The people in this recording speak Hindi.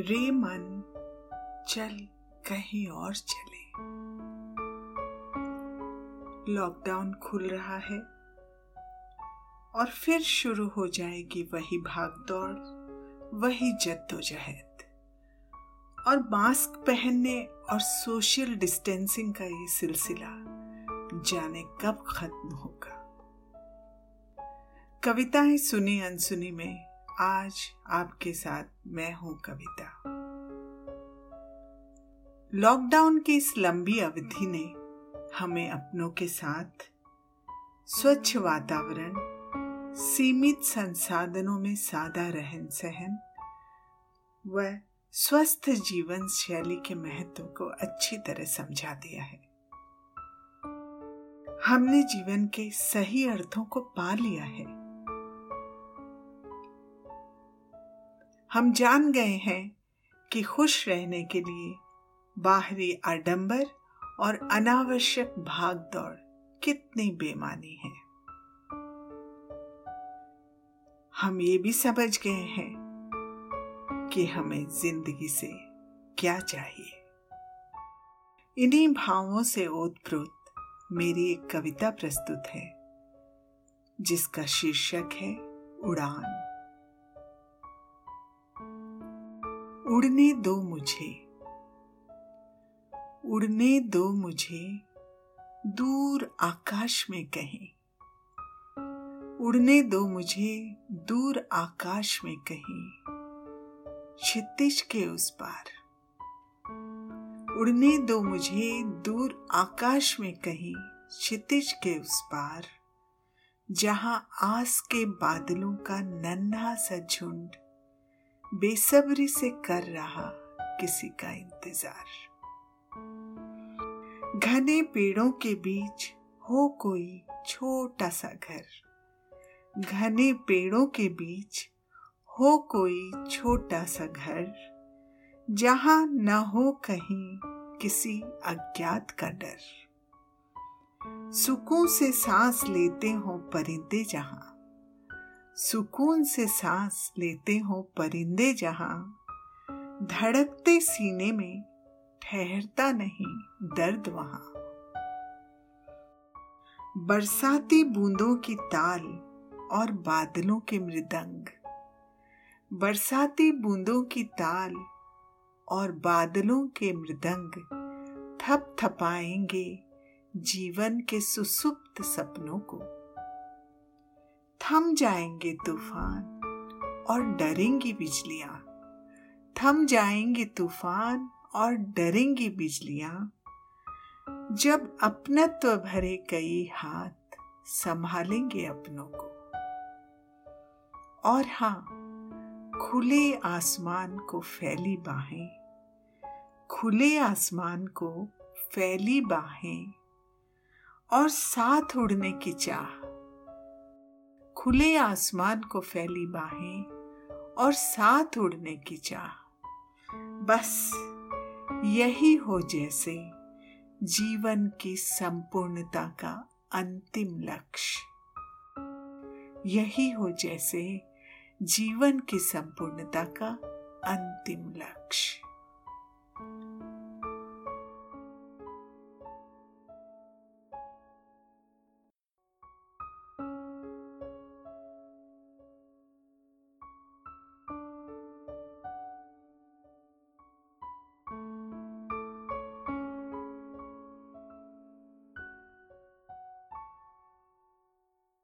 रे मन, चल कहीं और चले। लॉकडाउन खुल रहा है और फिर शुरू हो जाएगी वही भागदौड़, वही जद्दोजहद। और मास्क पहनने और सोशल डिस्टेंसिंग का ये सिलसिला जाने कब खत्म होगा। कविताएँ सुनी अनसुनी में आज आपके साथ मैं हूँ कविता। लॉकडाउन की इस लंबी अवधि ने हमें अपनों के साथ स्वच्छ वातावरण, सीमित संसाधनों में सादा रहन सहन व स्वस्थ जीवन शैली के महत्व को अच्छी तरह समझा दिया है। हमने जीवन के सही अर्थों को पा लिया है। हम जान गए हैं कि खुश रहने के लिए बाहरी आडंबर और अनावश्यक भाग दौड़ कितनी बेमानी है। हम ये भी समझ गए हैं कि हमें ज़िंदगी से क्या चाहिए। इन्हीं भावों से ओतप्रोत मेरी एक कविता प्रस्तुत है, जिसका शीर्षक है उड़ान। उड़ने दो मुझे। उड़ने दो मुझे, दूर आकाश में कहीं। उड़ने दो मुझे, दूर आकाश में कहीं। क्षितिज के उस पार। उड़ने दो मुझे, दूर आकाश में कहीं। क्षितिज के उस पार। जहाँ आस के बादलों का नन्हा सा झुंड बेसब्री से कर रहा किसी का इंतज़ार। घने पेड़ों के बीच हो कोई छोटा सा घर। घने पेड़ों के बीच हो कोई छोटा सा घर, जहाँ न हो कहीं किसी अज्ञात का डर। सुकून से सांस लेते हो परिंदे जहाँ। सुकून से सांस लेते हो परिंदे जहाँ। धड़कते सीने में ठहरता नहीं, दर्द वहाँ। बरसाती बूंदों की ताल और बादलों के मृदंग। बरसाती बूंदों की ताल और बादलों के मृदंग थप थपाएँगे जीवन के सुसुप्त सपनों को। थम जाएँगे तूफ़ान और डरेंगी बिजलियाँ। थम जाएँगे तूफ़ान और डरेंगी बिजलियाँ जब अपनत्व भरे कई हाथ संभालेंगे अपनों को। और हाँ खुले आसमान को फैली बाहें, खुले आसमान को फैली बाहें और साथ उड़ने की चाह, खुले आसमान को फैली बाहें और साथ उड़ने की चाह। बस। यही हो जैसे जीवन की संपूर्णता का अंतिम लक्ष्य। यही हो जैसे जीवन की संपूर्णता का अंतिम लक्ष्य।